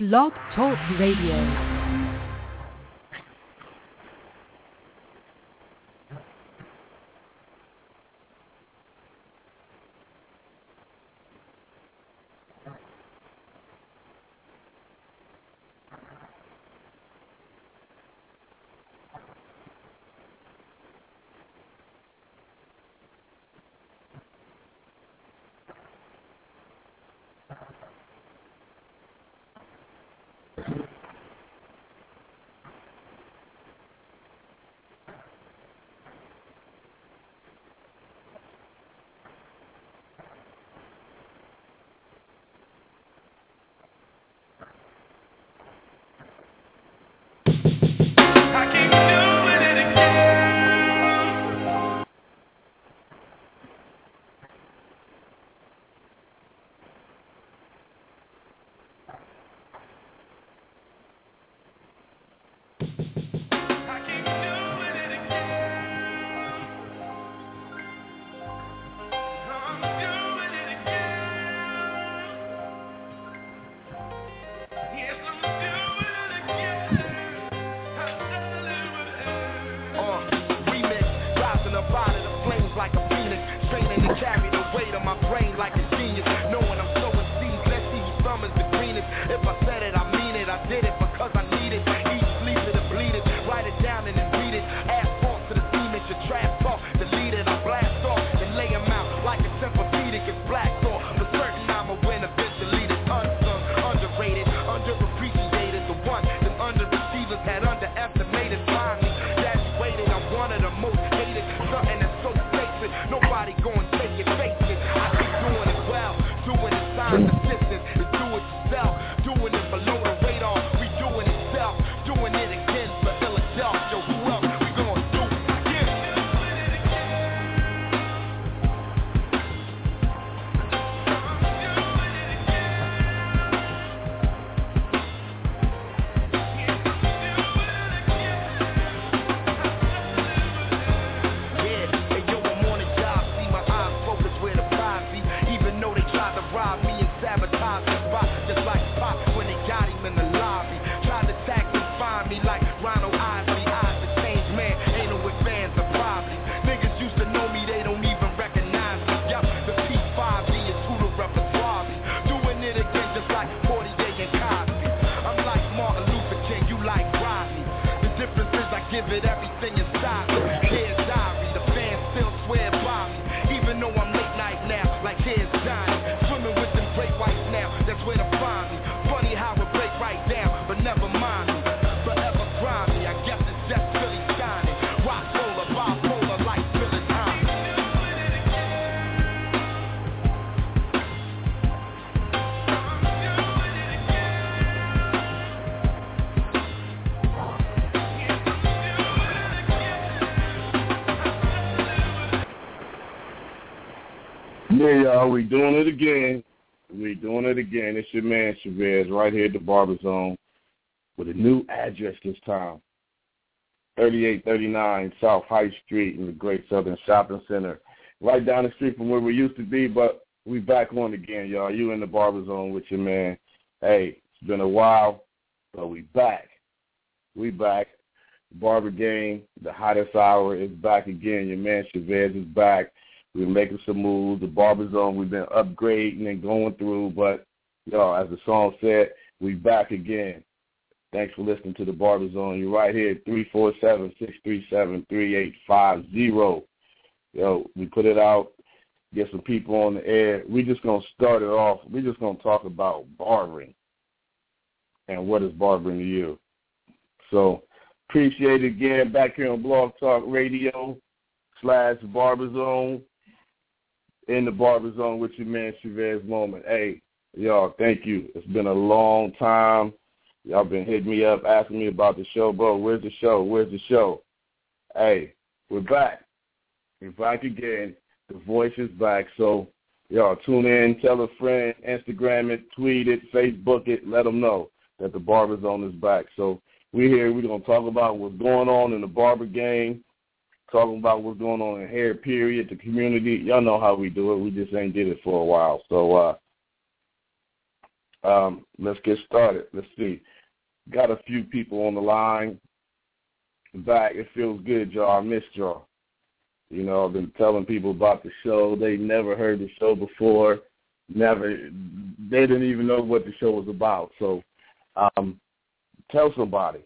Blog Talk Radio. Y'all. Thank you. We doing it again. We doing it again. It's your man Chevez right here at the Barber Zone with a new address this time. 3839 South High Street in the Great Southern Shopping Center. Right down the street from where we used to be, but we back on again, y'all. You in the Barber Zone with your man. Hey, it's been a while, but we back. We back. Barber Game, the hottest hour is back again. Your man Chevez is back. We're making some moves. The barber zone, we've been upgrading and going through, but y'all, as the song said, we back again. Thanks for listening to the Barber Zone. You're right here, five zero. Yo, we put it out, get some people on the air. We're just gonna start it off. We're just gonna talk about barbering and what is barbering to you. So appreciate it again back here on Blog Talk Radio slash Barber Zone in the barber zone with your man Chevez Moment. Hey, y'all, thank you. It's been a long time. Y'all been hitting me up, asking me about the show, bro. Where's the show? Where's the show? Hey, we're back. We're back again. The voice is back. So, y'all, tune in, tell a friend, Instagram it, tweet it, Facebook it, let them know that the barber zone is back. So, we're here. We're going to talk about what's going on in the barber game talking about what's going on in hair period, the community. Y'all know how we do it. We just ain't did it for a while. So uh Um, let's get started. Let's see. Got a few people on the line back. It feels good, y'all. I missed y'all. You know, I've been telling people about the show. They never heard the show before. Never. They didn't even know what the show was about. So, um, tell somebody.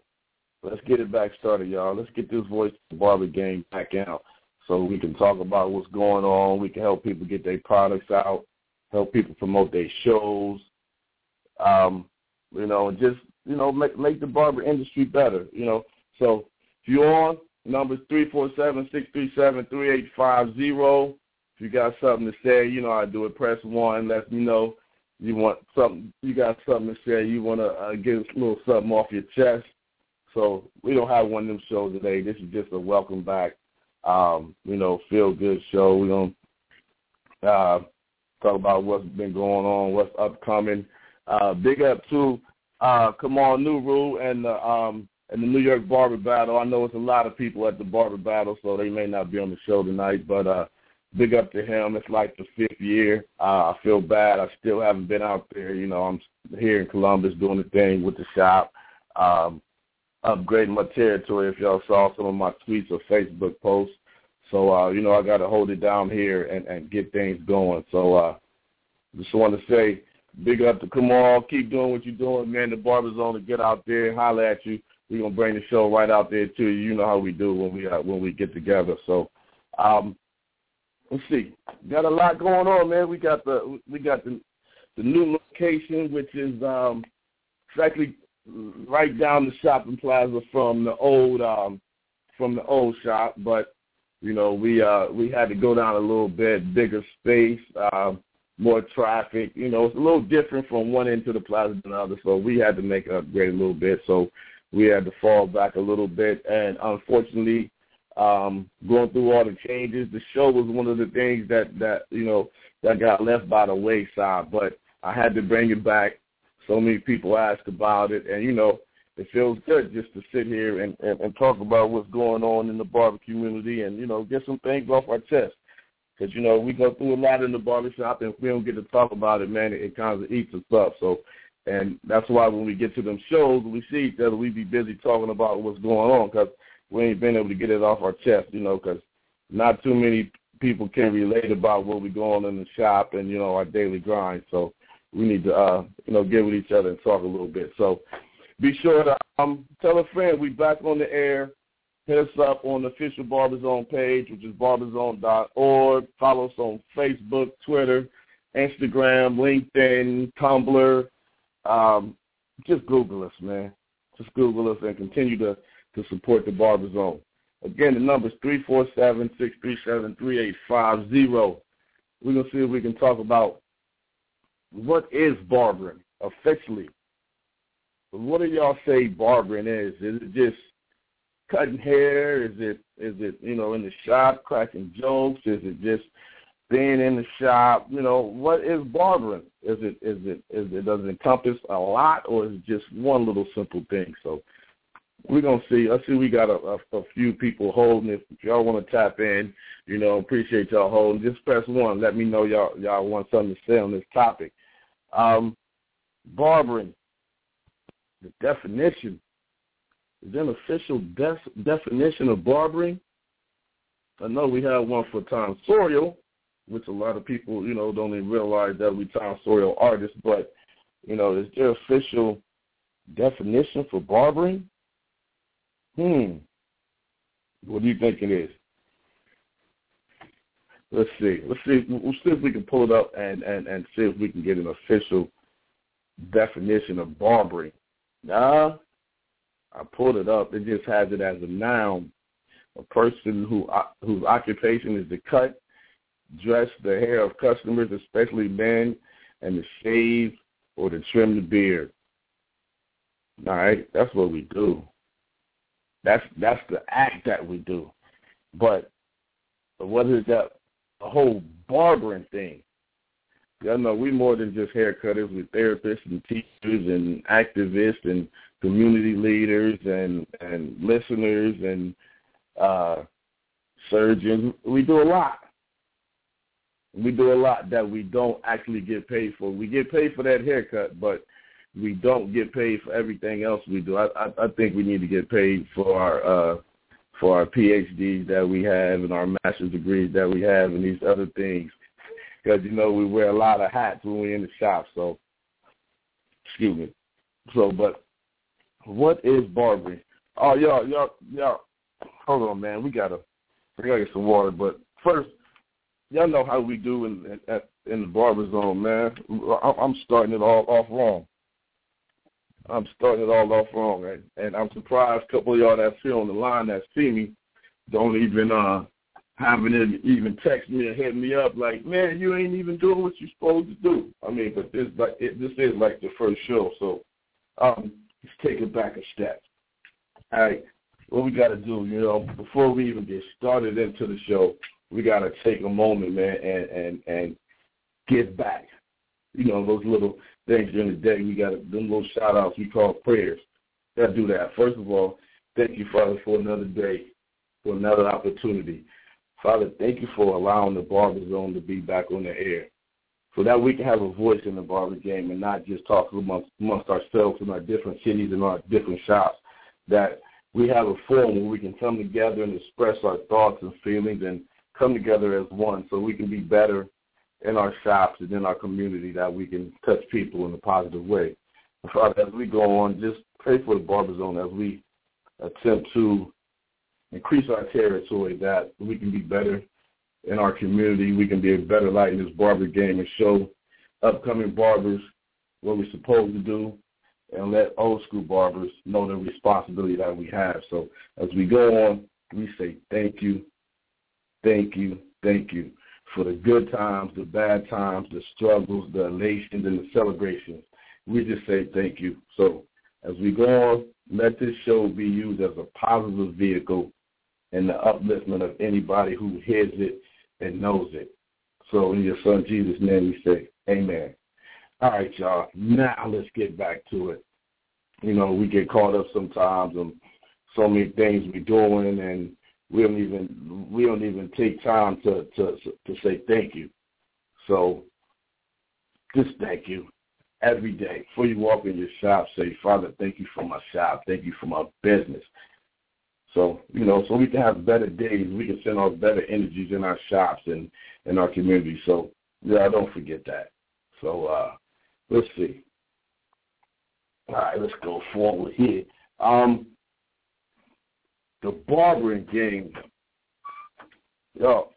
Let's get it back started, y'all. Let's get this voice of the barber game back out so we can talk about what's going on. We can help people get their products out, help people promote their shows, um, you know, and just you know make make the barber industry better. You know, so if you're on, number three four seven six three seven three eight five zero. If you got something to say, you know I do it. Press one. Let me know you want something. You got something to say. You want to uh, get a little something off your chest. So we don't have one of them shows today. This is just a welcome back, um, you know, feel good show. We're gonna uh, talk about what's been going on, what's upcoming. Uh, big up to uh, Kamal Nuru and the um, and the New York Barber Battle. I know it's a lot of people at the Barber Battle, so they may not be on the show tonight. But uh, big up to him. It's like the fifth year. Uh, I feel bad. I still haven't been out there. You know, I'm here in Columbus doing the thing with the shop, um, upgrading my territory. If y'all saw some of my tweets or Facebook posts, so uh, you know I got to hold it down here and, and get things going. So uh, just want to say Big up to Kamal. Keep doing what you're doing, man. The barber's on to get out there and holler at you. We're gonna bring the show right out there to you. You know how we do when we uh, when we get together. So um let's see. Got a lot going on, man. We got the we got the the new location which is um exactly right down the shopping plaza from the old um from the old shop, but you know, we uh we had to go down a little bit, bigger space. Um more traffic. You know, it's a little different from one end to the plaza than the other, so we had to make an upgrade a little bit. So we had to fall back a little bit, and unfortunately, um, going through all the changes, the show was one of the things that that you know that got left by the wayside. But I had to bring it back. So many people asked about it, and you know, it feels good just to sit here and, and, and talk about what's going on in the barbecue community, and you know, get some things off our chest. Because, you know, we go through a lot in the barbershop, and if we don't get to talk about it, man, it, it kind of eats us up. So, and that's why when we get to them shows, we see each other, we be busy talking about what's going on because we ain't been able to get it off our chest, you know, because not too many people can relate about what we go on in the shop and, you know, our daily grind. So we need to, uh, you know, get with each other and talk a little bit. So be sure to um, tell a friend we back on the air Hit us up on the official Barberzone page, which is barberzone.org. Follow us on Facebook, Twitter, Instagram, LinkedIn, Tumblr. Um, just Google us, man. Just Google us and continue to, to support the Barber Zone. Again, the number is 347-637-3850. We're going to see if we can talk about what is barbering officially. What do y'all say barbering is? Is it just cutting hair? Is it is it you know in the shop cracking jokes? Is it just being in the shop? You know what is barbering? Is it is it is it does it encompass a lot or is it just one little simple thing? So we're gonna see. I see we got a, a, a few people holding. If, y'all want to tap in, you know, appreciate y'all holding. Just press one. Let me know y'all y'all want something to say on this topic. Um, barbering, the definition is there an official def- definition of barbering? I know we have one for Tom tonsorial, which a lot of people, you know, don't even realize that we tonsorial artists, but, you know, is there official definition for barbering? Hmm. What do you think it is? Let's see. Let's see. We'll see if we can pull it up and, and, and see if we can get an official definition of barbering. Nah, I pulled it up. It just has it as a noun. A person who uh, whose occupation is to cut, dress the hair of customers, especially men, and to shave or to trim the beard. All right, that's what we do. That's that's the act that we do. But what is that the whole barbering thing? Y'all know we more than just haircutters. We're therapists and teachers and activists and community leaders and and listeners and uh, surgeons. We do a lot. We do a lot that we don't actually get paid for. We get paid for that haircut, but we don't get paid for everything else we do. I, I, I think we need to get paid for our uh, for our PhDs that we have and our master's degrees that we have and these other things. Because you know we wear a lot of hats when we're in the shop. So, excuse me. So, but what is barbering? Oh, y'all, y'all, y'all. Hold on, man. We gotta, we gotta get some water. But first, y'all know how we do in in, in the barber zone, man. I'm starting it all off wrong. I'm starting it all off wrong, right? and I'm surprised a couple of y'all that's here on the line that see me don't even uh having it even text me or hit me up like, man, you ain't even doing what you're supposed to do. I mean, but this like it, this is like the first show, so um, let's take it back a step. All right, what we got to do, you know, before we even get started into the show, we got to take a moment, man, and and and give back. You know, those little things during the day. We got them little shout outs we call prayers. Got to do that. First of all, thank you, Father, for another day, for another opportunity. Father, thank you for allowing the Barber Zone to be back on the air so that we can have a voice in the barber game and not just talk amongst, amongst ourselves in our different cities and our different shops, that we have a forum where we can come together and express our thoughts and feelings and come together as one so we can be better in our shops and in our community that we can touch people in a positive way. Father, as we go on, just pray for the Barber Zone as we attempt to increase our territory that we can be better in our community. We can be a better light in this barber game and show upcoming barbers what we're supposed to do and let old school barbers know the responsibility that we have. So as we go on, we say thank you, thank you, thank you for the good times, the bad times, the struggles, the elations, and the celebrations. We just say thank you. So as we go on, let this show be used as a positive vehicle in the upliftment of anybody who hears it and knows it. So in your son Jesus' name we say amen. All right, y'all. Now let's get back to it. You know, we get caught up sometimes on so many things we're doing and we don't even we don't even take time to to to say thank you. So just thank you every day before you walk in your shop. Say, Father, thank you for my shop. Thank you for my business. So you know, so we can have better days. We can send out better energies in our shops and in our community. So yeah, don't forget that. So uh, let's see. All right, let's go forward here. Um, the barbering game, yo,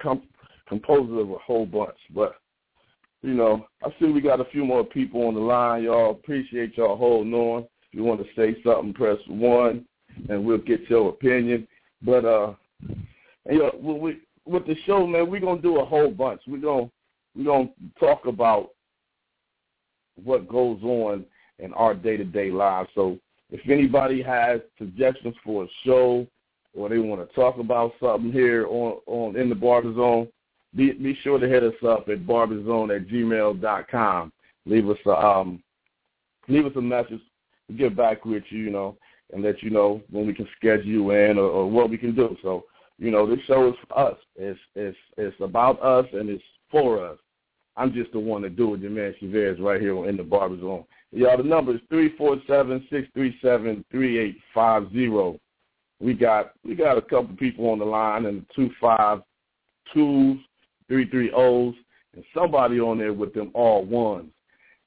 com- composed of a whole bunch. But you know, I see we got a few more people on the line. Y'all appreciate y'all holding on. If you want to say something, press one, and we'll get your opinion. But uh, and, you know, we, with the show, man, we're gonna do a whole bunch. We're gonna we're gonna talk about what goes on in our day to day lives. So if anybody has suggestions for a show or they want to talk about something here on, on in the Barber Zone, be, be sure to hit us up at barberzone at gmail dot com. Leave us a um, leave us a message. We'll get back with you, you know, and let you know when we can schedule you in or, or what we can do. So, you know, this show is for us. It's it's it's about us and it's for us. I'm just the one to do it. Your man Chevez right here in the Barber Zone. Y'all, the number is three four seven six three seven three eight five zero. We got we got a couple people on the line and two three three O's, and somebody on there with them all ones.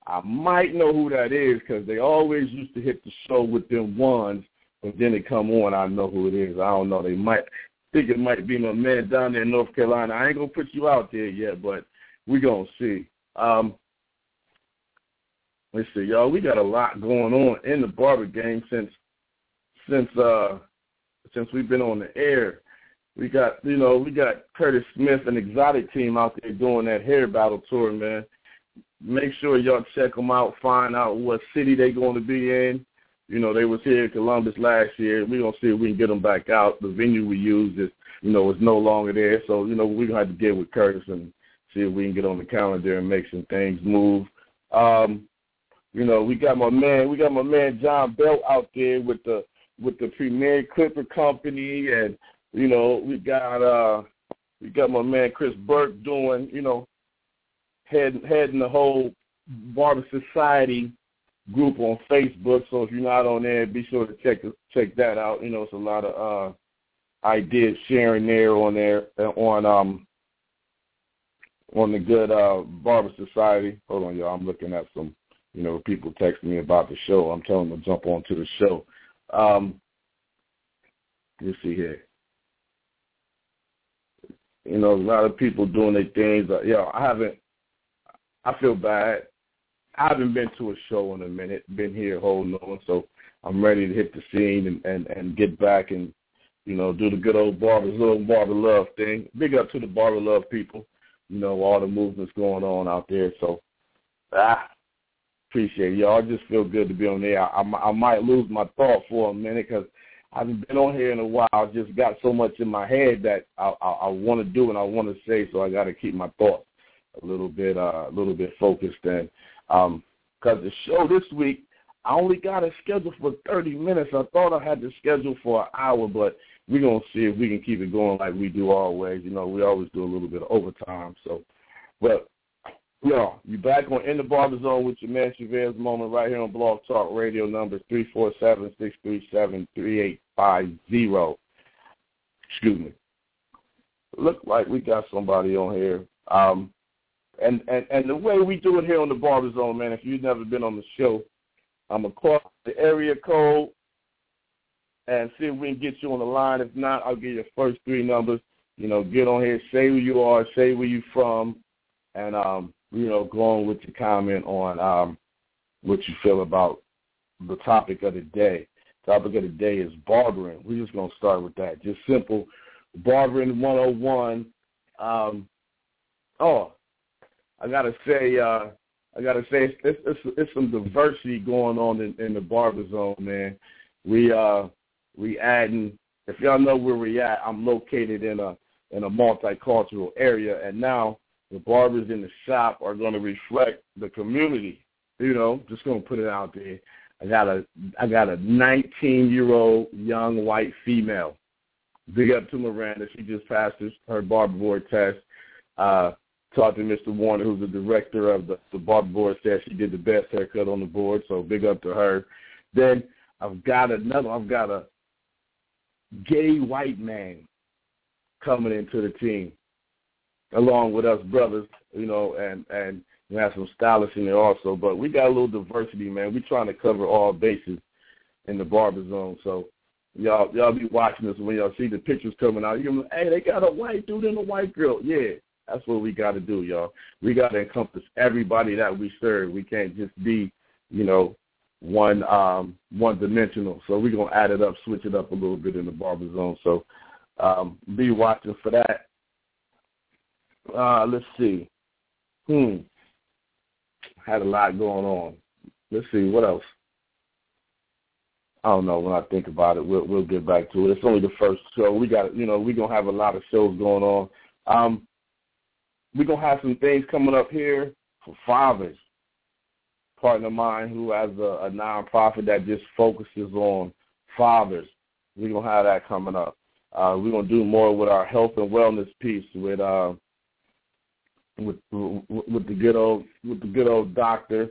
I might know who that is because they always used to hit the show with them ones, but then they come on. I know who it is. I don't know. They might think it might be my man down there in North Carolina. I ain't gonna put you out there yet, but we gonna see. Um, let's see, y'all. We got a lot going on in the barber game since since uh since we've been on the air. We got you know we got Curtis Smith and Exotic Team out there doing that hair battle tour, man. Make sure y'all check them out. Find out what city they going to be in. You know they was here in Columbus last year. We gonna see if we can get them back out. The venue we used is you know is no longer there, so you know we gonna have to get with Curtis and see if we can get on the calendar and make some things move. Um, you know, we got my man, we got my man John Bell out there with the with the Premier Clipper Company, and you know, we got uh We got my man Chris Burke doing, you know, heading heading the whole Barber Society group on Facebook. So if you're not on there, be sure to check check that out. You know, it's a lot of uh, ideas sharing there on there on um on the good uh, Barber Society. Hold on, y'all. I'm looking at some, you know, people texting me about the show. I'm telling them to jump on to the show. Um, let's see here. You know, a lot of people doing their things. But, yeah, I haven't. I feel bad. I haven't been to a show in a minute. Been here holding on, so I'm ready to hit the scene and and and get back and you know do the good old barber little barber love thing. Big up to the barber love people. You know all the movements going on out there. So ah, appreciate it. y'all. Just feel good to be on there. I, I, I might lose my thought for a minute because I haven't been on here in a while. I just got so much in my head that I, I, I want to do and I want to say, so I got to keep my thoughts a little bit, uh, a little bit focused. And um, because the show this week, I only got it scheduled for 30 minutes. I thought I had to schedule for an hour, but we're gonna see if we can keep it going like we do always. You know, we always do a little bit of overtime. So, but yeah, you back on In the Barber Zone with your man Chevez Moment right here on Blog Talk Radio number three four seven six three seven three eight five zero. Excuse me. Look like we got somebody on here. Um, and, and and the way we do it here on the Barber Zone, man, if you've never been on the show, I'm call the area code and see if we can get you on the line. If not, I'll give you the first three numbers. You know, get on here, say who you are, say where you from, and um, you know, go on with your comment on um, what you feel about the topic of the day. Topic of the day is barbering. We're just gonna start with that. Just simple barbering 101. Um, oh, I gotta say, uh, I gotta say, it's, it's, it's, it's some diversity going on in, in the barber zone, man. We uh, we adding. If y'all know where we at, I'm located in a in a multicultural area, and now the barbers in the shop are going to reflect the community. You know, just going to put it out there. I got a I got a 19 year old young white female. Big up to Miranda. She just passed her, her barber board test. Uh, talked to Mr. Warner, who's the director of the, the barber board. Said she did the best haircut on the board. So big up to her. Then I've got another. I've got a gay white man coming into the team, along with us brothers, you know, and and we have some stylists in there also. But we got a little diversity, man. We're trying to cover all bases in the barber zone. So y'all y'all be watching this when y'all see the pictures coming out. You like, hey, they got a white dude and a white girl. Yeah, that's what we got to do, y'all. We got to encompass everybody that we serve. We can't just be, you know, one um, one dimensional. So we're gonna add it up, switch it up a little bit in the barber zone. So um, be watching for that. Uh, let's see. Hmm. Had a lot going on. Let's see what else. I don't know. When I think about it, we'll we'll get back to it. It's only the first show. We got you know we're gonna have a lot of shows going on. Um, we're gonna have some things coming up here for fathers partner of mine who has a, a nonprofit that just focuses on fathers. We're gonna have that coming up. Uh, we're gonna do more with our health and wellness piece with uh, with with the good old with the good old doctor.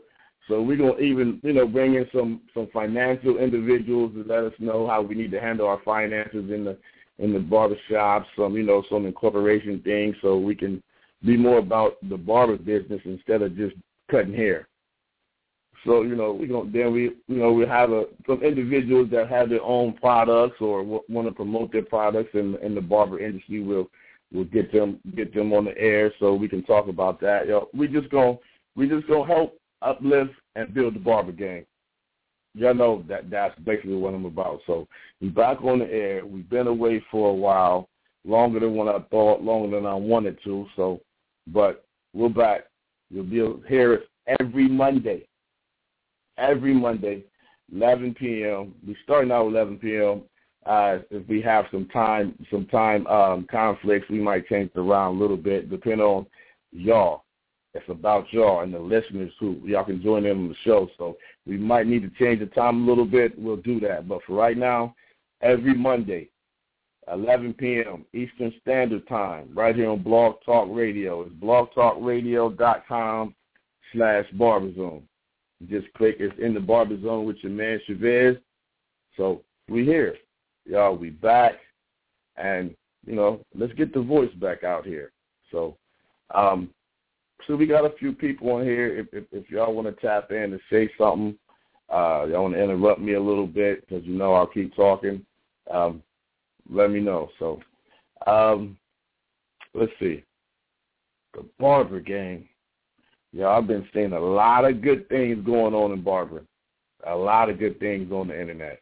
So we're gonna even you know bring in some some financial individuals to let us know how we need to handle our finances in the in the barbershop, some you know some incorporation things, so we can be more about the barber business instead of just cutting hair. So you know we going then we you know we have a, some individuals that have their own products or w- want to promote their products in in the barber industry. We'll we'll get them get them on the air so we can talk about that. Yo, we just going we just gonna help uplift and build the barber game. Y'all know that that's basically what I'm about. So we back on the air. We've been away for a while, longer than what I thought, longer than I wanted to. So, but we're back. You'll be here every Monday every Monday, 11 p.m. We starting out 11 p.m. Uh, if we have some time, some time um, conflicts, we might change it around a little bit, depending on y'all. It's about y'all and the listeners who y'all can join in on the show. So we might need to change the time a little bit. We'll do that. But for right now, every Monday, 11 p.m. Eastern Standard Time, right here on Blog Talk Radio. It's blogtalkradio.com slash barberzone. Just click it's in the barber zone with your man Chevez. So we here. Y'all, we back. And, you know, let's get the voice back out here. So um so we got a few people on here. If if, if y'all want to tap in and say something, uh, y'all want to interrupt me a little bit because you know I'll keep talking. Um, let me know. So, um, let's see. The barber game. Yeah, I've been seeing a lot of good things going on in barbering. A lot of good things on the internet.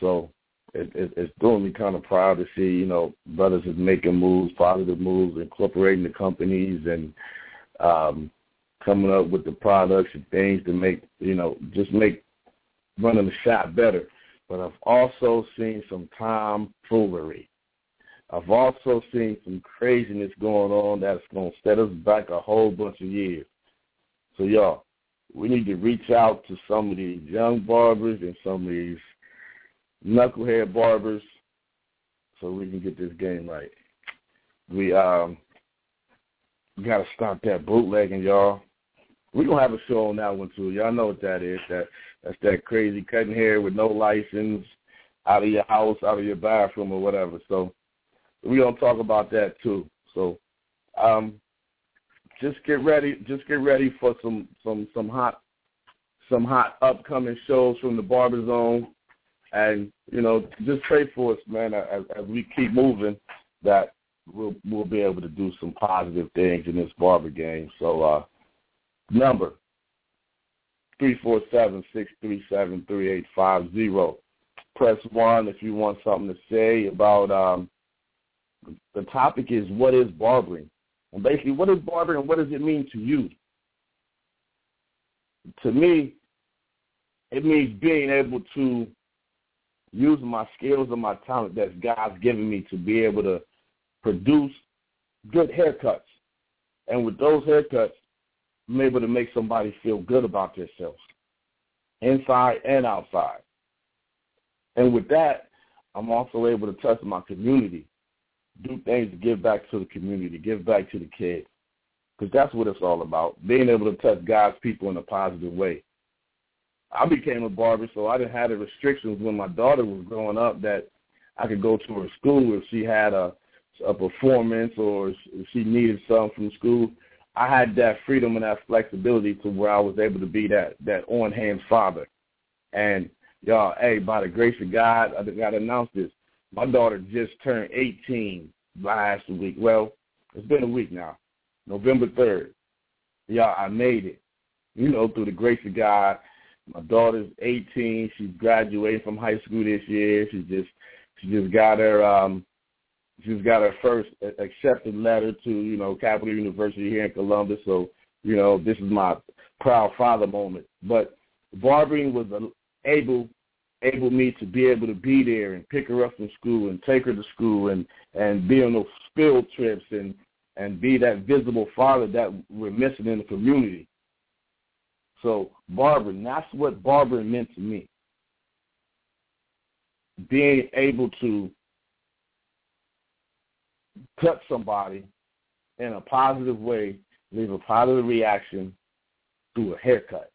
So it, it, it's doing me kind of proud to see, you know, brothers is making moves, positive moves, incorporating the companies and um, coming up with the products and things to make, you know, just make running the shop better but I've also seen some tomfoolery. I've also seen some craziness going on that's going to set us back a whole bunch of years. So, y'all, we need to reach out to some of these young barbers and some of these knucklehead barbers so we can get this game right. We um got to stop that bootlegging, y'all. Going to have a show on that one, too. Y'all know what that is. That that's that crazy cutting hair with no license out of your house, out of your bathroom or whatever. So we're gonna talk about that too. So um just get ready just get ready for some some some hot some hot upcoming shows from the Barber Zone. And you know just pray for us man as, as we keep moving that we'll we'll be able to do some positive things in this barber game. So uh number three four seven six three seven three eight five zero. Press one if you want something to say about um, the topic is what is barbering, and basically what is barbering and what does it mean to you? To me, it means being able to use my skills and my talent that God's given me to be able to produce good haircuts. And with those haircuts, I'm able to make somebody feel good about themselves, inside and outside. And with that, I'm also able to touch my community, do things to give back to the community, give back to the kids, because that's what it's all about, being able to touch God's people in a positive way. I became a barber, so I didn't have the restrictions when my daughter was growing up that I could go to her school if she had a a performance or if she needed something from school. I had that freedom and that flexibility to where I was able to be that that on hand father. And y'all, hey, by the grace of God, I got to announce this. My daughter just turned 18 last week. Well, it's been a week now, November 3rd. Y'all, I made it. You know, through the grace of God. My daughter's 18. She's graduating from high school this year. She just she just got her um She's got her first accepted letter to, you know, Capital University here in Columbus. So, you know, this is my proud father moment. But barbering was able able me to be able to be there and pick her up from school and take her to school and and be on those field trips and and be that visible father that we're missing in the community. So barbering, that's what barbering meant to me. Being able to touch somebody in a positive way, leave a positive reaction through a haircut,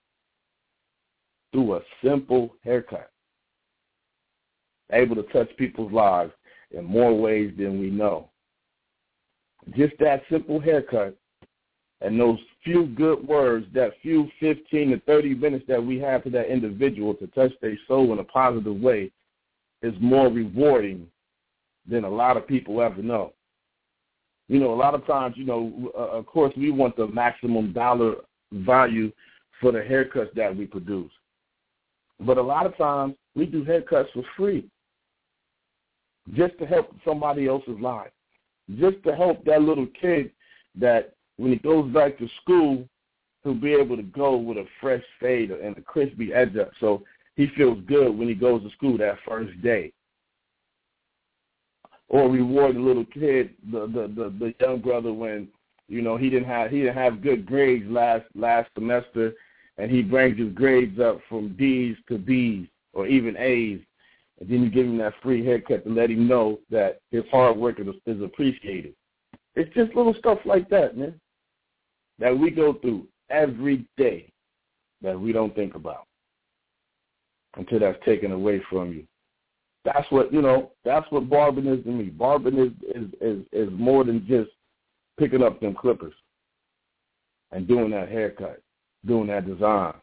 through a simple haircut. Able to touch people's lives in more ways than we know. Just that simple haircut and those few good words, that few 15 to 30 minutes that we have to that individual to touch their soul in a positive way is more rewarding than a lot of people ever know you know, a lot of times, you know, uh, of course, we want the maximum dollar value for the haircuts that we produce. But a lot of times, we do haircuts for free just to help somebody else's life, just to help that little kid that when he goes back to school, he'll be able to go with a fresh fade and a crispy edge up. So he feels good when he goes to school that first day or reward the little kid, the, the the the young brother when you know he didn't have he didn't have good grades last last semester, and he brings his grades up from D's to B's or even A's, and then you give him that free haircut to let him know that his hard work is, is appreciated. It's just little stuff like that, man, that we go through every day that we don't think about until that's taken away from you. That's what you know. That's what barbering is to me. Barbering is is is, is more than just picking up them clippers and doing that haircut, doing that design.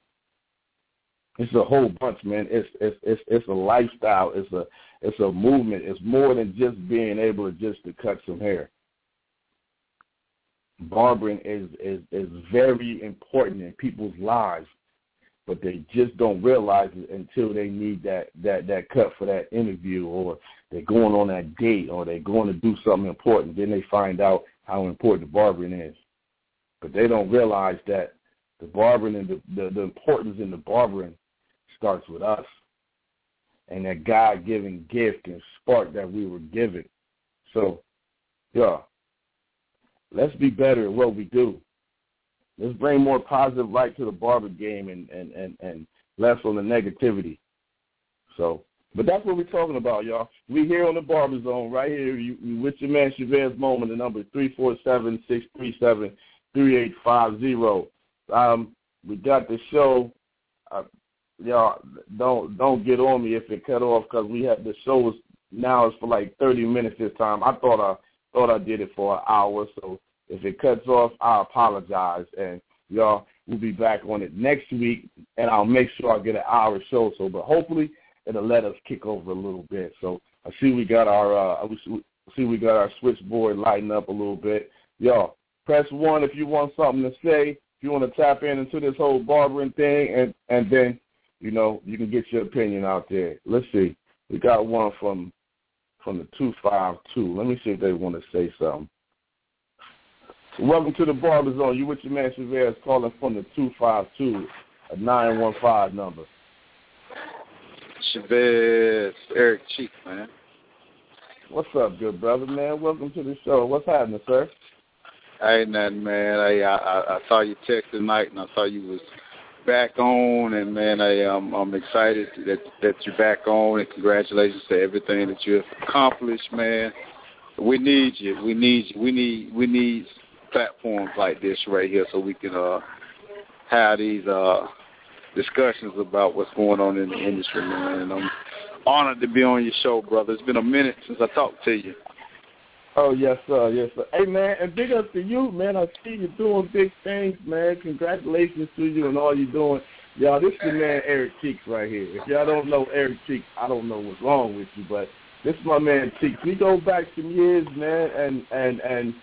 It's a whole bunch, man. It's it's it's it's a lifestyle. It's a it's a movement. It's more than just being able to just to cut some hair. Barbering is is is very important in people's lives, but they just don't realize it until they need that that that cut for that interview, or they're going on that date, or they're going to do something important. Then they find out how important the barbering is, but they don't realize that the barbering and the the, the importance in the barbering starts with us and that God given gift and spark that we were given. So, yeah, let's be better at what we do. Let's bring more positive light to the barber game and, and, and, and less on the negativity. So, but that's what we're talking about, y'all. We here on the Barber Zone, right here. You, you with your man Chevez Moment, the number three four seven six three seven three eight five zero. Um, we got the show. Uh, y'all don't don't get on me if it cut off because we have the show is now is for like thirty minutes this time. I thought I thought I did it for an hour, so if it cuts off, I apologize. And y'all, we'll be back on it next week, and I'll make sure I get an hour show. So, but hopefully it'll let us kick over a little bit. So I see we got our uh, I see we got our switchboard lighting up a little bit. Y'all, press one if you want something to say. If you want to tap in into this whole barbering thing, and and then you know, you can get your opinion out there. Let's see. We got one from from the two five two. Let me see if they want to say something. Welcome to the Barber Zone. You with your man Chevez calling from the two five two, a nine one five number. Chevez, Eric Cheek, man. What's up, good brother, man? Welcome to the show. What's happening, sir? Ain't nothing, man. I I, I saw you text tonight, and I saw you was back on, and man, I um, I'm excited that that you're back on, and congratulations to everything that you've accomplished, man. We need you. We need you. We need we need platforms like this right here so we can uh have these uh discussions about what's going on in the industry, man. And I'm honored to be on your show, brother. It's been a minute since I talked to you. Oh yes, sir, yes, sir. Hey man, and big up to you, man. I see you doing big things, man. Congratulations to you and all you're doing. Y'all, this is the man Eric Cheeks right here. If y'all don't know Eric Cheeks, I don't know what's wrong with you, but this is my man Cheeks. We go back some years, man, and and and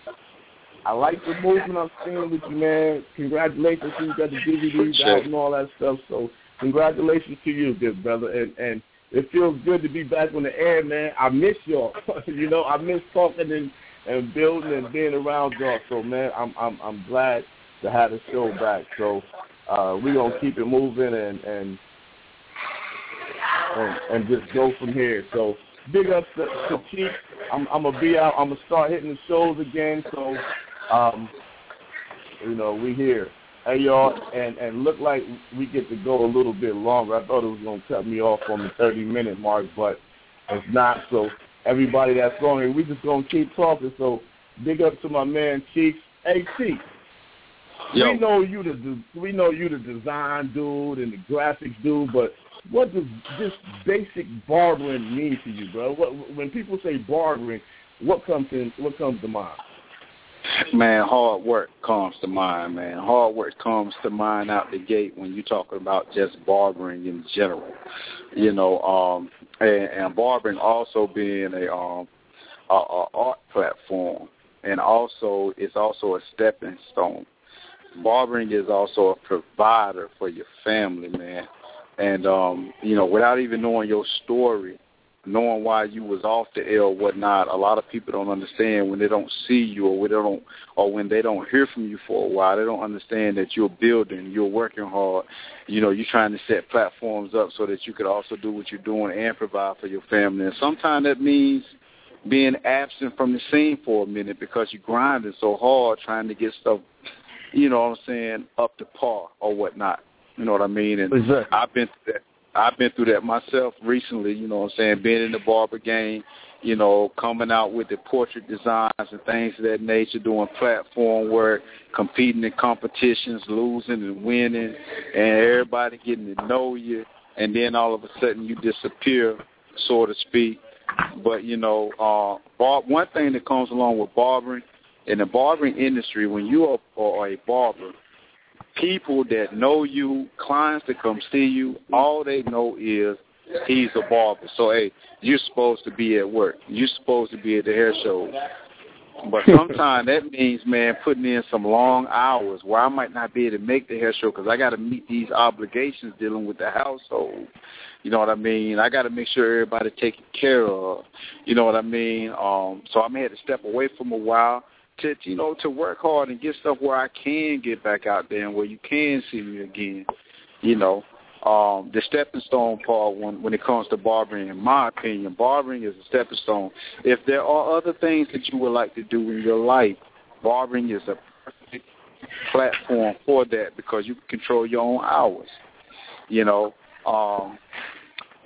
I like the movement I'm seeing with you, man. Congratulations to you got the DVDs out and all that stuff. So congratulations to you, good brother. And and it feels good to be back on the air, man. I miss y'all. you know, I miss talking and and building and being around y'all. So man, I'm I'm I'm glad to have the show back. So uh we're gonna keep it moving and and and, and just go from here. So big up to, to Chief. I'm I'm gonna be out. I'm gonna start hitting the shows again. So um you know we here. Hey y'all, and and look like we get to go a little bit longer. I thought it was gonna cut me off on the 30 minute mark, but it's not. So everybody that's going here, we just gonna keep talking. So big up to my man Chief. Hey Chief, Yo. we know you the we know you the design dude and the graphics dude, but what does this basic barbering mean to you, bro? What, when people say barbering, what comes in what comes to mind? Man, hard work comes to mind, man. Hard work comes to mind out the gate when you talk about just barbering in general. You know, um and, and barbering also being a um a, a art platform and also it's also a stepping stone. Barbering is also a provider for your family, man. And um, you know, without even knowing your story, knowing why you was off the air or whatnot, a lot of people don't understand when they don't see you or when they don't or when they don't hear from you for a while. They don't understand that you're building, you're working hard. You know, you're trying to set platforms up so that you could also do what you're doing and provide for your family. And sometimes that means being absent from the scene for a minute because you're grinding so hard trying to get stuff, you know what I'm saying, up to par or whatnot. You know what I mean? And exactly. I've been through that. I've been through that myself recently. You know what I'm saying? Being in the barber game, you know, coming out with the portrait designs and things of that nature, doing platform work, competing in competitions, losing and winning, and everybody getting to know you, and then all of a sudden you disappear, so to speak. But you know, uh, bar- one thing that comes along with barbering in the barbering industry, when you are, are a barber, people that know you, clients that come see you, all they know is he's a barber. So hey, you're supposed to be at work. You're supposed to be at the hair show. But sometimes that means, man, putting in some long hours where I might not be able to make the hair show because I got to meet these obligations dealing with the household. You know what I mean? I got to make sure everybody taken care of. You know what I mean? Um, so I may have to step away from a while to you know to work hard and get stuff where I can get back out there and where you can see me again. You know, um, the stepping stone part when when it comes to barbering, in my opinion, barbering is a stepping stone. If there are other things that you would like to do in your life, barbering is a perfect platform for that because you can control your own hours. You know, um,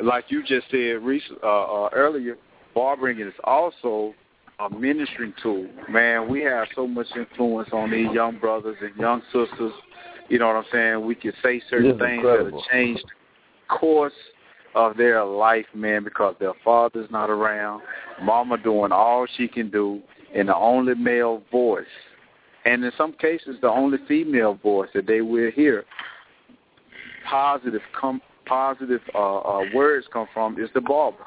like you just said recent, uh, uh, earlier, barbering is also a ministering tool. Man, we have so much influence on these young brothers and young sisters. You know what I'm saying? We can say certain things incredible. that'll change the course of their life, man, because their father's not around. Mama doing all she can do in the only male voice. And in some cases, the only female voice that they will hear positive come positive uh, uh, words come from is the barber.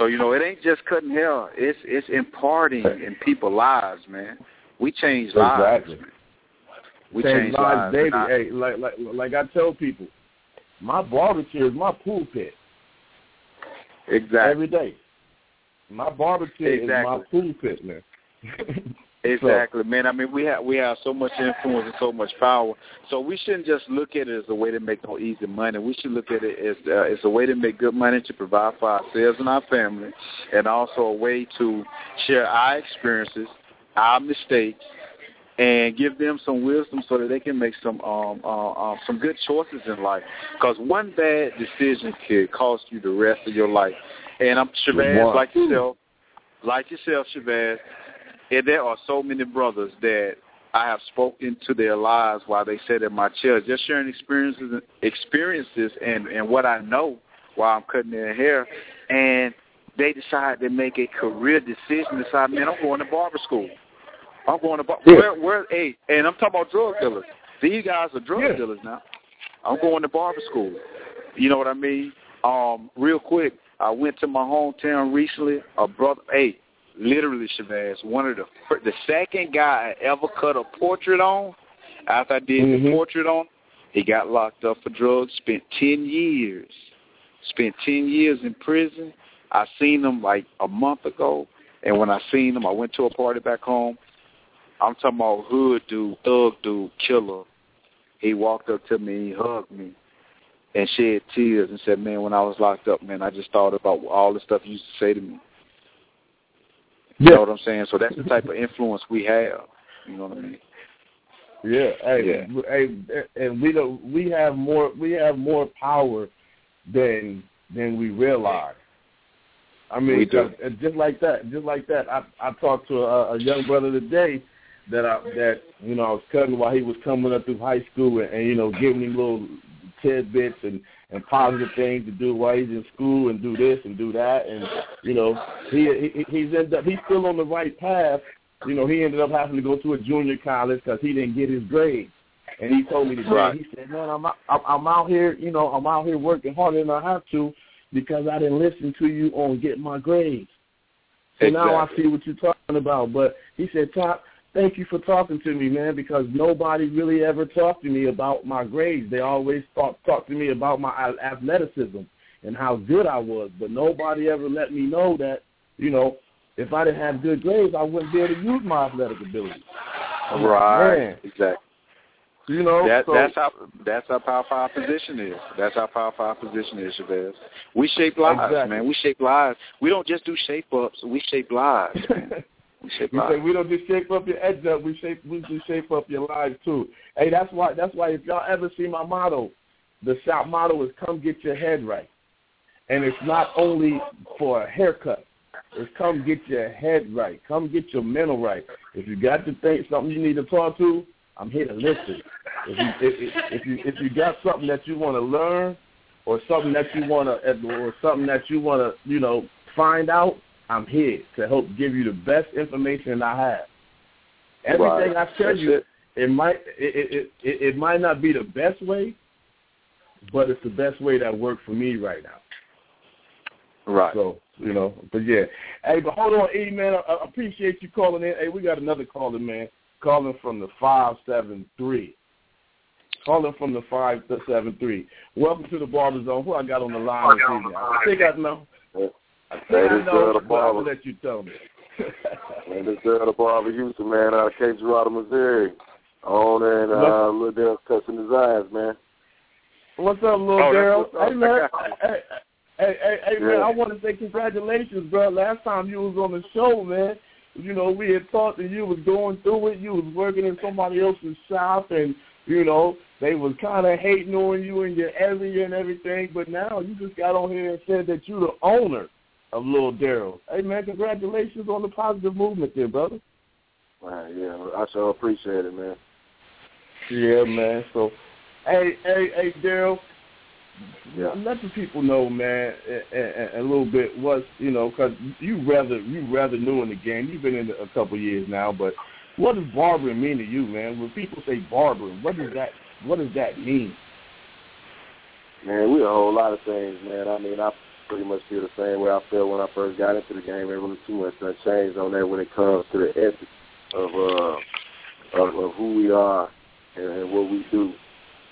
So you know, it ain't just cutting hair; it's it's imparting in people's lives, man. We change lives. Exactly. Man. We Change change lives daily. I- Hey, like like like I tell people, my barber chair is my pulpit exactly. every day. My barber chair is my Exactly. pulpit, man. Exactly, man. I mean, we have we have so much influence and so much power. So we shouldn't just look at it as a way to make no easy money. We should look at it as uh, as a way to make good money to provide for ourselves and our family, and also a way to share our experiences, our mistakes, and give them some wisdom so that they can make some um, uh, uh, some good choices in life. Because one bad decision could cost you the rest of your life. And I'm Shabazz, like yourself, like yourself, Shabazz. And there are so many brothers that I have spoken to their lives while they sit in my chair, just sharing experiences, experiences, and and what I know while I'm cutting their hair, and they decide to make a career decision. Decide, man, I'm going to barber school. I'm going to bar- Yeah. where where hey, and I'm talking about drug dealers. These guys are drug Yeah. dealers now. I'm going to barber school. You know what I mean? Um, real quick, I went to my hometown recently. A brother, hey, literally, Shabazz, one of the the second guy I ever cut a portrait on. After I did the Mhm. portrait on, he got locked up for drugs. Spent ten years. Spent ten years in prison. I seen him like a month ago, and when I seen him, I went to a party back home. I'm talking about hood dude, thug dude, killer. He walked up to me, he hugged me, and shed tears and said, "Man, when I was locked up, man, I just thought about all the stuff you used to say to me." You know what I'm saying? So that's the type of influence we have. You know what I mean? Yeah, hey, hey, and we don't. We have more. We have more power than than we realize. I mean, do. 'cause, uh, just like that, just like that. I I talked to a, a young brother today that I that you know I was cutting while he was coming up through high school and, and you know giving him little tidbits and and positive things to do while he's in school and do this and do that and you know he, he he's ended up he's still on the right path. You know he ended up having to go to a junior college because he didn't get his grades. And he told me today, Right. he said, "Man, I'm out, I'm out here, you know, I'm out here working harder than I have to because I didn't listen to you on getting my grades." So now I see what you're talking about. But he said, "Top, thank you for talking to me, man, because nobody really ever talked to me about my grades. They always talk talk to me about my athleticism and how good I was, but nobody ever let me know that, you know, if I didn't have good grades, I wouldn't be able to use my athletic ability." Right. man, Exactly. you know, That, so, that's how that's how powerful our position is. That's how powerful our position is, Chevez. We shape lives, Exactly. man. We shape lives. We don't just do shape ups. We shape lives, man. We shape We say we don't just shape up your edge up, we shape we just shape up your lives too. Hey, that's why that's why if y'all ever see my motto, the shop motto is come get your head right. And it's not only for a haircut. It's come get your head right. Come get your mental right. If you got to think something you need to talk to, I'm here to listen. If you if, if you if you got something that you want to learn, or something that you want to, or something that you want to, you know, find out, I'm here to help give you the best information I have. Everything right. I tell That's you, it. it might it, it it it might not be the best way, but it's the best way that worked for me right now. Right. So you know, but yeah. Hey, but hold on, E man. I, I appreciate you calling in. Hey, we got another caller, man, calling from the five seven three. Calling from the five seven three. Welcome to the Barber Zone. Who I got on the line this evening? I think I know. I I know, but I'll let you tell me. man, this is the Barber Houston, man, out of Cape Girardeau, Missouri. On and uh, Little Daryl cussing his eyes, man. What's up, Little oh, Daryl? Hey, man. hey, hey, hey, hey yeah. man, I want to say congratulations, bro. Last time you was on the show, man, you know, we had thought that you was going through it. You was working in somebody else's shop, and you know, they was kind of hating on you and your area and everything. But now you just got on here and said that you're the owner of Little Daryl. Hey man, congratulations on the positive movement there, brother. Right, yeah, I sure appreciate it, man. Yeah, man. So, hey, hey, hey, Daryl. Yeah. Let the people know, man, a, a, a little bit what's you know, because you rather you rather new in the game. You've been in it a couple of years now, but what does barbering mean to you, man? When people say barbering, what does that what does that mean? Man, we a whole lot of things, man. I mean, I pretty much feel the same way I felt when I first got into the game. Ain't really too much that changed on that when it comes to the ethics of uh of, of who we are and, and what we do.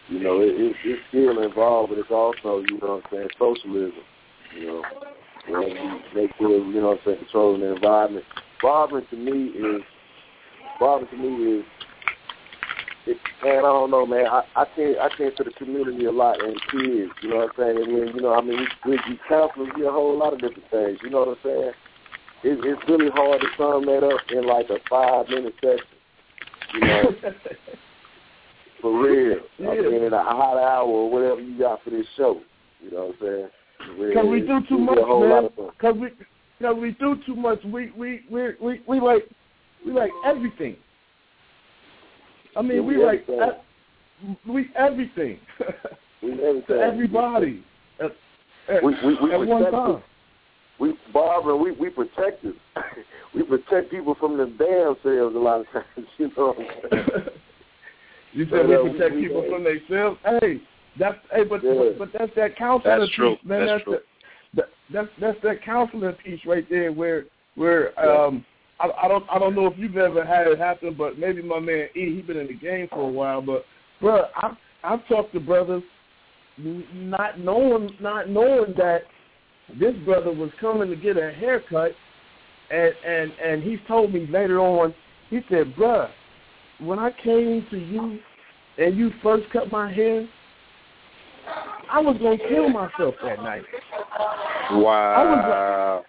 You know, it, it, it's still involved, but it's also, you know what I'm saying, socialism. You know, you make sure, you know what I'm saying, controlling the environment. Barbering to me is, barbering to me is, man, I don't know, man. I, I tend, I tend to the community a lot and kids. You know what I'm saying? And then, you know, I mean, we, we, we counselors, we a whole lot of different things. You know what I'm saying? It, it's really hard to sum that up in like a five minute session. You know. For real. Yeah. I mean, in a hot hour or whatever you got for this show. You know what I'm saying? Because we do too much, man. Because we, cause we do too much. We we we we we like we like everything. I mean, we, we like everything. we everything. we everything. to everybody at, at, we, we, we at one time. We Barbara, we we protect them. we protect people from the damn selves a lot of times. You know what I'm saying? You said we protect we, people we, from themselves. Hey, that's hey, but, yeah. but but that's that counseling that's piece, true. man. That's, that's true. The, that's that's that counseling piece right there, where where um I, I don't I don't know if you've ever had it happen, but maybe my man E, he's been in the game for a while, but bro, I've I've talked to brothers not knowing not knowing that this brother was coming to get a haircut, and and and he told me later on, he said, "Bruh, when I came to you and you first cut my hair, I was gonna kill myself that night. Wow. I was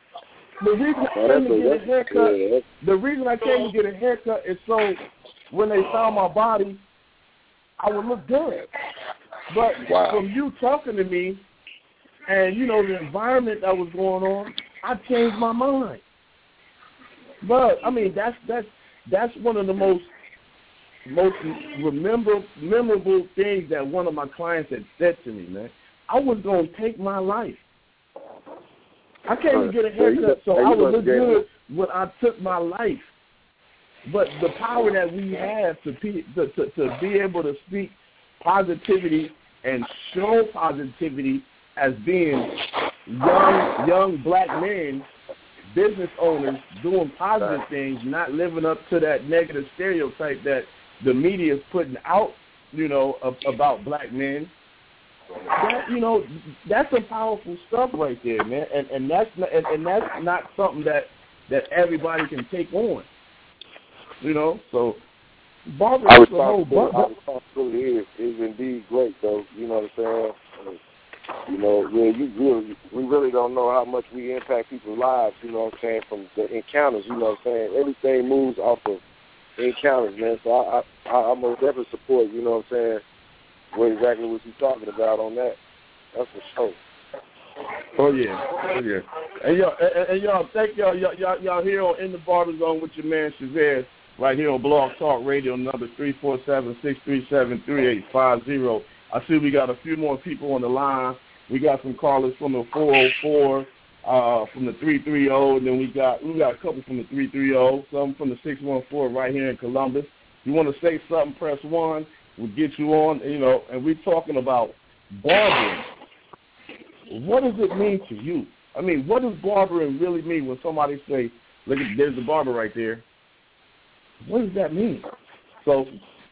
the reason I came to get a haircut. The reason I came to get a haircut is so when they found my body, I would look good. But wow. from you talking to me, and you know the environment that was going on, I changed my mind. But I mean, that's that's that's one of the most most remember, memorable things that one of my clients had said to me, man. I was going to take my life. I came to get a haircut, so I would look good when I took my life. But the power that we have to, be, to, to, to be able to speak positivity and show positivity as being young young black men, business owners doing positive things, not living up to that negative stereotype that the media is putting out, you know, about black men. That you know, that's some powerful stuff right there, man. And and that's not, and, and that's not something that that everybody can take on. You know, so Barbara our responsibility, our responsibility is, is indeed great, though. You know what I'm saying? You know, yeah, you really, we really don't know how much we impact people's lives. You know what I'm saying? From the encounters, you know what I'm saying? Everything moves off of encounters, man. So I, I, I most definitely support. You know what I'm saying? What exactly what you talking about on that? That's for sure. Oh yeah, oh yeah. And y'all, and, y'all, thank y'all, y'all, y'all, here on in the barber zone with your man Chevez, right here on Blog Talk Radio, number three four seven six three seven three eight five zero. I see we got a few more people on the line. We got some callers from the four oh four, uh, from the three three zero, and then we got we got a couple from the three three zero, some from the six one four right here in Columbus. You want to say something? Press one. We'll get you on. You know, and we're talking about barbering what does it mean to you? I mean, what does barbering really mean when somebody say, look, there's the barber right there? What does that mean? So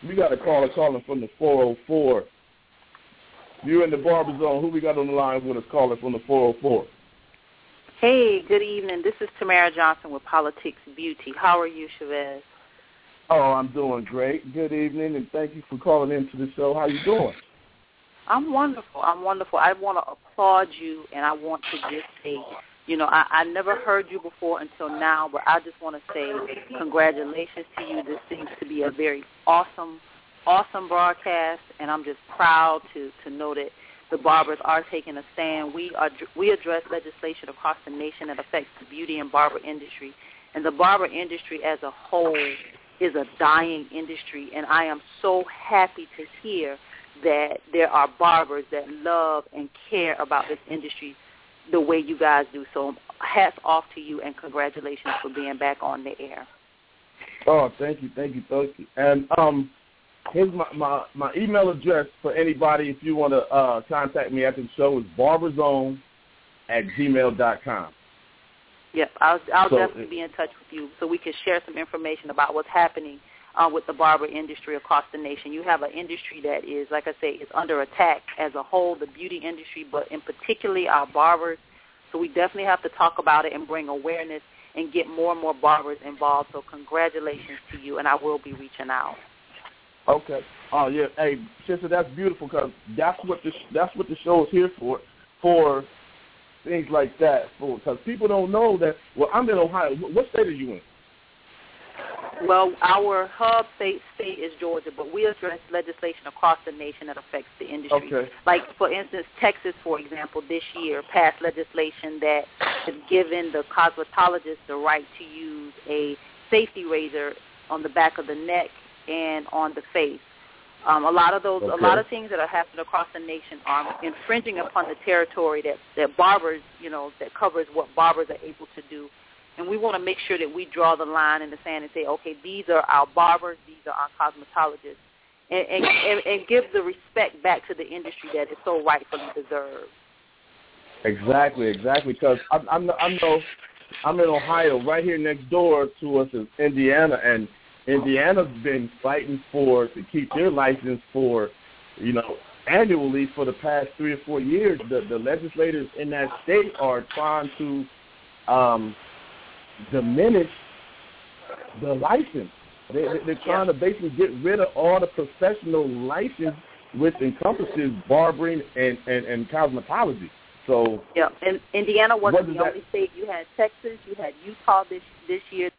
we got a caller calling from the 404. You're in the barber zone. Who we got on the line with us calling from the 404? Hey, good evening. This is Tamara Johnson with Politics Beauty. How are you, Chevez? Oh, I'm doing great. Good evening, and thank you for calling into the show. How you doing? I'm wonderful. I'm wonderful. I want to applaud you, and I want to just say, you know, I, I never heard you before until now, but I just want to say congratulations to you. This seems to be a very awesome, awesome broadcast, and I'm just proud to to know that the barbers are taking a stand. We are we address legislation across the nation that affects the beauty and barber industry, and the barber industry as a whole is a dying industry, and I am so happy to hear that there are barbers that love and care about this industry the way you guys do. So hats off to you and congratulations for being back on the air. Oh, thank you, thank you, thank you. And um, here's my, my, my email address for anybody if you want to uh, contact me after the show is barberzone at gmail dot com. Yep, I'll, I'll so definitely be in touch with you so we can share some information about what's happening uh, with the barber industry across the nation. You have an industry that is, like I say, is under attack as a whole, the beauty industry, but in particularly our barbers. So we definitely have to talk about it and bring awareness and get more and more barbers involved. So congratulations to you, and I will be reaching out. Okay. Oh yeah. Hey, sister, that's beautiful because that's what the that's what the show is here for. For things like that. For because people don't know that. Well, I'm in Ohio. What state are you in? Well, our hub state state is Georgia, but we address legislation across the nation that affects the industry. Okay. Like, for instance, Texas, for example, this year passed legislation that has given the cosmetologist the right to use a safety razor on the back of the neck and on the face. Um, a lot of those, okay. a lot of things that are happening across the nation are infringing upon the territory that that barbers, you know, that covers what barbers are able to do and we want to make sure that we draw the line in the sand and say, okay, these are our barbers, these are our cosmetologists, and, and, and, and give the respect back to the industry that it so rightfully deserves. Exactly, exactly. Because I'm, I'm, I'm no, I'm in Ohio. Right here next door to us is Indiana, and Indiana's been fighting for to keep their license for, you know, annually for the past three or four years. The the legislators in that state are trying to um, diminish the license. They, they're trying to basically get rid of all the professional license, which encompasses barbering and, and, and cosmetology. So yeah, and Indiana wasn't the that? only state. You had Texas, you had Utah this this year